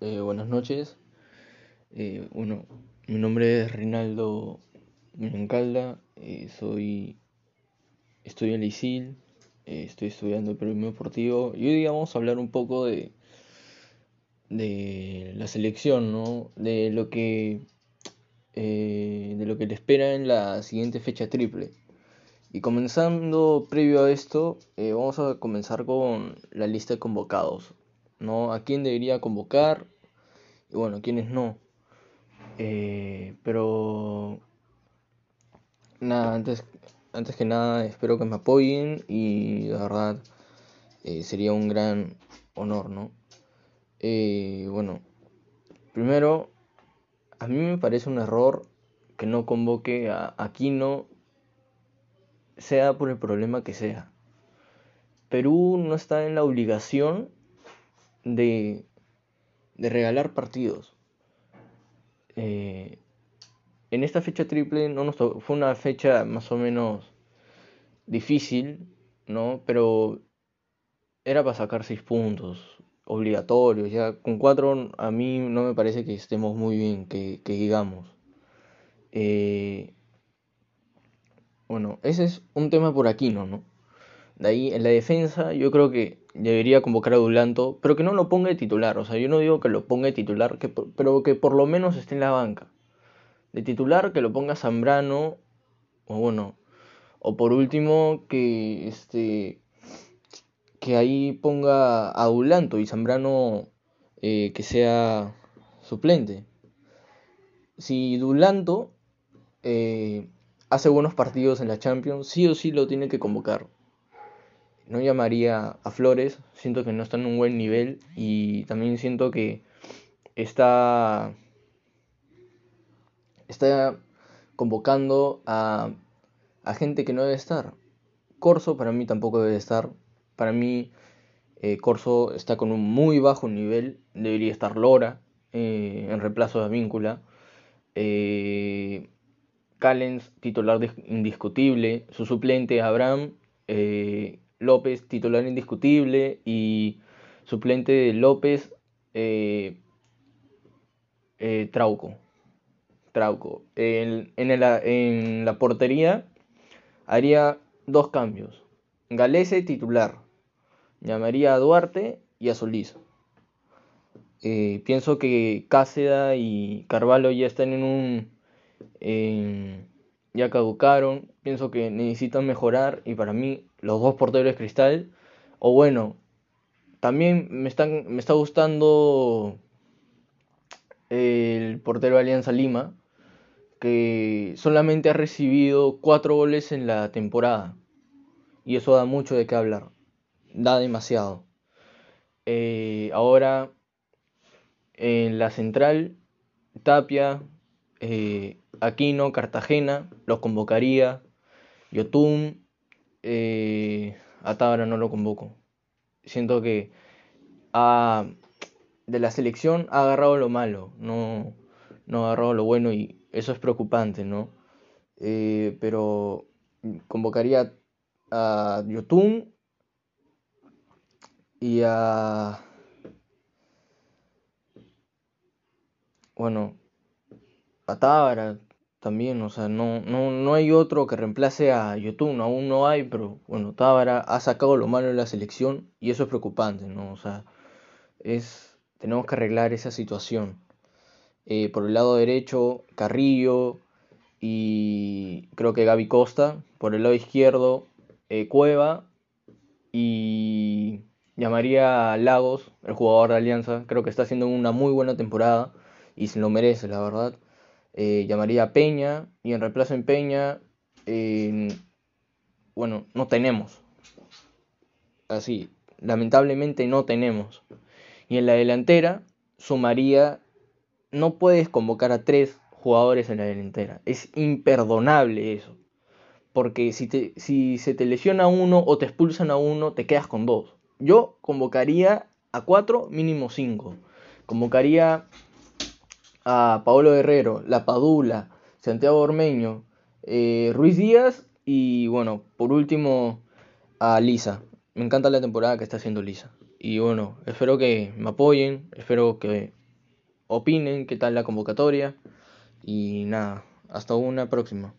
Eh, buenas noches. Eh, bueno, mi nombre es Rinaldo Muñoncalda. Eh, soy estoy en ISIL. estoy estudiando el periodismo deportivo. Y hoy vamos a hablar un poco de de la selección, ¿no? De lo que de lo que le espera en la siguiente fecha triple. Y comenzando previo a esto, vamos a comenzar con la lista de convocados. ¿No? A quién debería convocar y bueno, quiénes no. Eh, pero nada, antes, antes que nada espero que me apoyen y la verdad eh, sería un gran honor, ¿no? Eh, bueno, primero, a mí me parece un error que no convoque a Aquino, sea por el problema que sea. Perú no está en la obligación de, regalar partidos. Eh, en esta fecha triple no nos fue una fecha más o menos difícil, ¿no? Pero era para sacar seis puntos obligatorios. Ya con cuatro a mí no me parece que estemos muy bien, que, digamos. Eh, bueno, ese es un tema por aquí, ¿no? De ahí en la defensa yo creo que debería convocar a Dulanto, pero que no lo ponga de titular. O sea, yo no digo que lo ponga de titular, que, pero que por lo menos esté en la banca. De titular que lo ponga Zambrano, o bueno, o por último que este que ahí ponga a Dulanto y Zambrano eh, que sea suplente. Si Dulanto eh, hace buenos partidos en la Champions, sí o sí lo tiene que convocar no llamaría a Flores, siento que no está en un buen nivel y también siento que está, está convocando a, a gente que no debe estar. Corso para mí tampoco debe estar. Para mí eh, Corso está con un muy bajo nivel. Debería estar Lora eh, en reemplazo de Víncula. Eh, Callens, titular indiscutible. Su suplente Abraham. Eh, López titular indiscutible y suplente de López eh, eh, Trauco. Trauco. En, en, la portería haría dos cambios. Galese titular. Llamaría a Duarte y a Solís. Eh, pienso que Cáceda y Carvalho ya están en un... ya caducaron. Pienso que necesitan mejorar y para mí los dos porteros cristal. O bueno, también me, están, me está gustando el portero de Alianza Lima, que solamente ha recibido cuatro goles en la temporada. Y eso da mucho de qué hablar. Da demasiado. Eh, ahora, en la central, Tapia, eh, Aquino, Cartagena, los convocaría. Yotun, eh, a no lo convoco. Siento que de la selección ha agarrado lo malo, no, no ha agarrado lo bueno y eso es preocupante, ¿no? Eh, pero convocaría a Yotun y a... Bueno, a Tábara, también, o sea, no, no, no hay otro que reemplace a YouTube, aún no hay, pero bueno, Tábara ha sacado lo malo de la selección y eso es preocupante, ¿no? O sea, es, tenemos que arreglar esa situación. Eh, por el lado derecho, Carrillo y creo que Gaby Costa, por el lado izquierdo, eh, Cueva y llamaría Lagos, el jugador de Alianza, creo que está haciendo una muy buena temporada y se lo merece, la verdad. Eh, llamaría a Peña y en reemplazo en Peña, bueno, no tenemos. Así, lamentablemente no tenemos. Y en la delantera sumaría, no puedes convocar a tres jugadores en la delantera. Es imperdonable eso. Porque si, te, si se te lesiona uno o te expulsan a uno, te quedas con dos. Yo convocaría a cuatro, mínimo cinco. Convocaría a Paolo Guerrero, La Padula, Santiago Ormeño, eh, Ruiz Díaz y bueno, por último a Lisa. Me encanta la temporada que está haciendo Lisa. Y bueno, espero que me apoyen, espero que opinen qué tal la convocatoria. Y nada, hasta una próxima.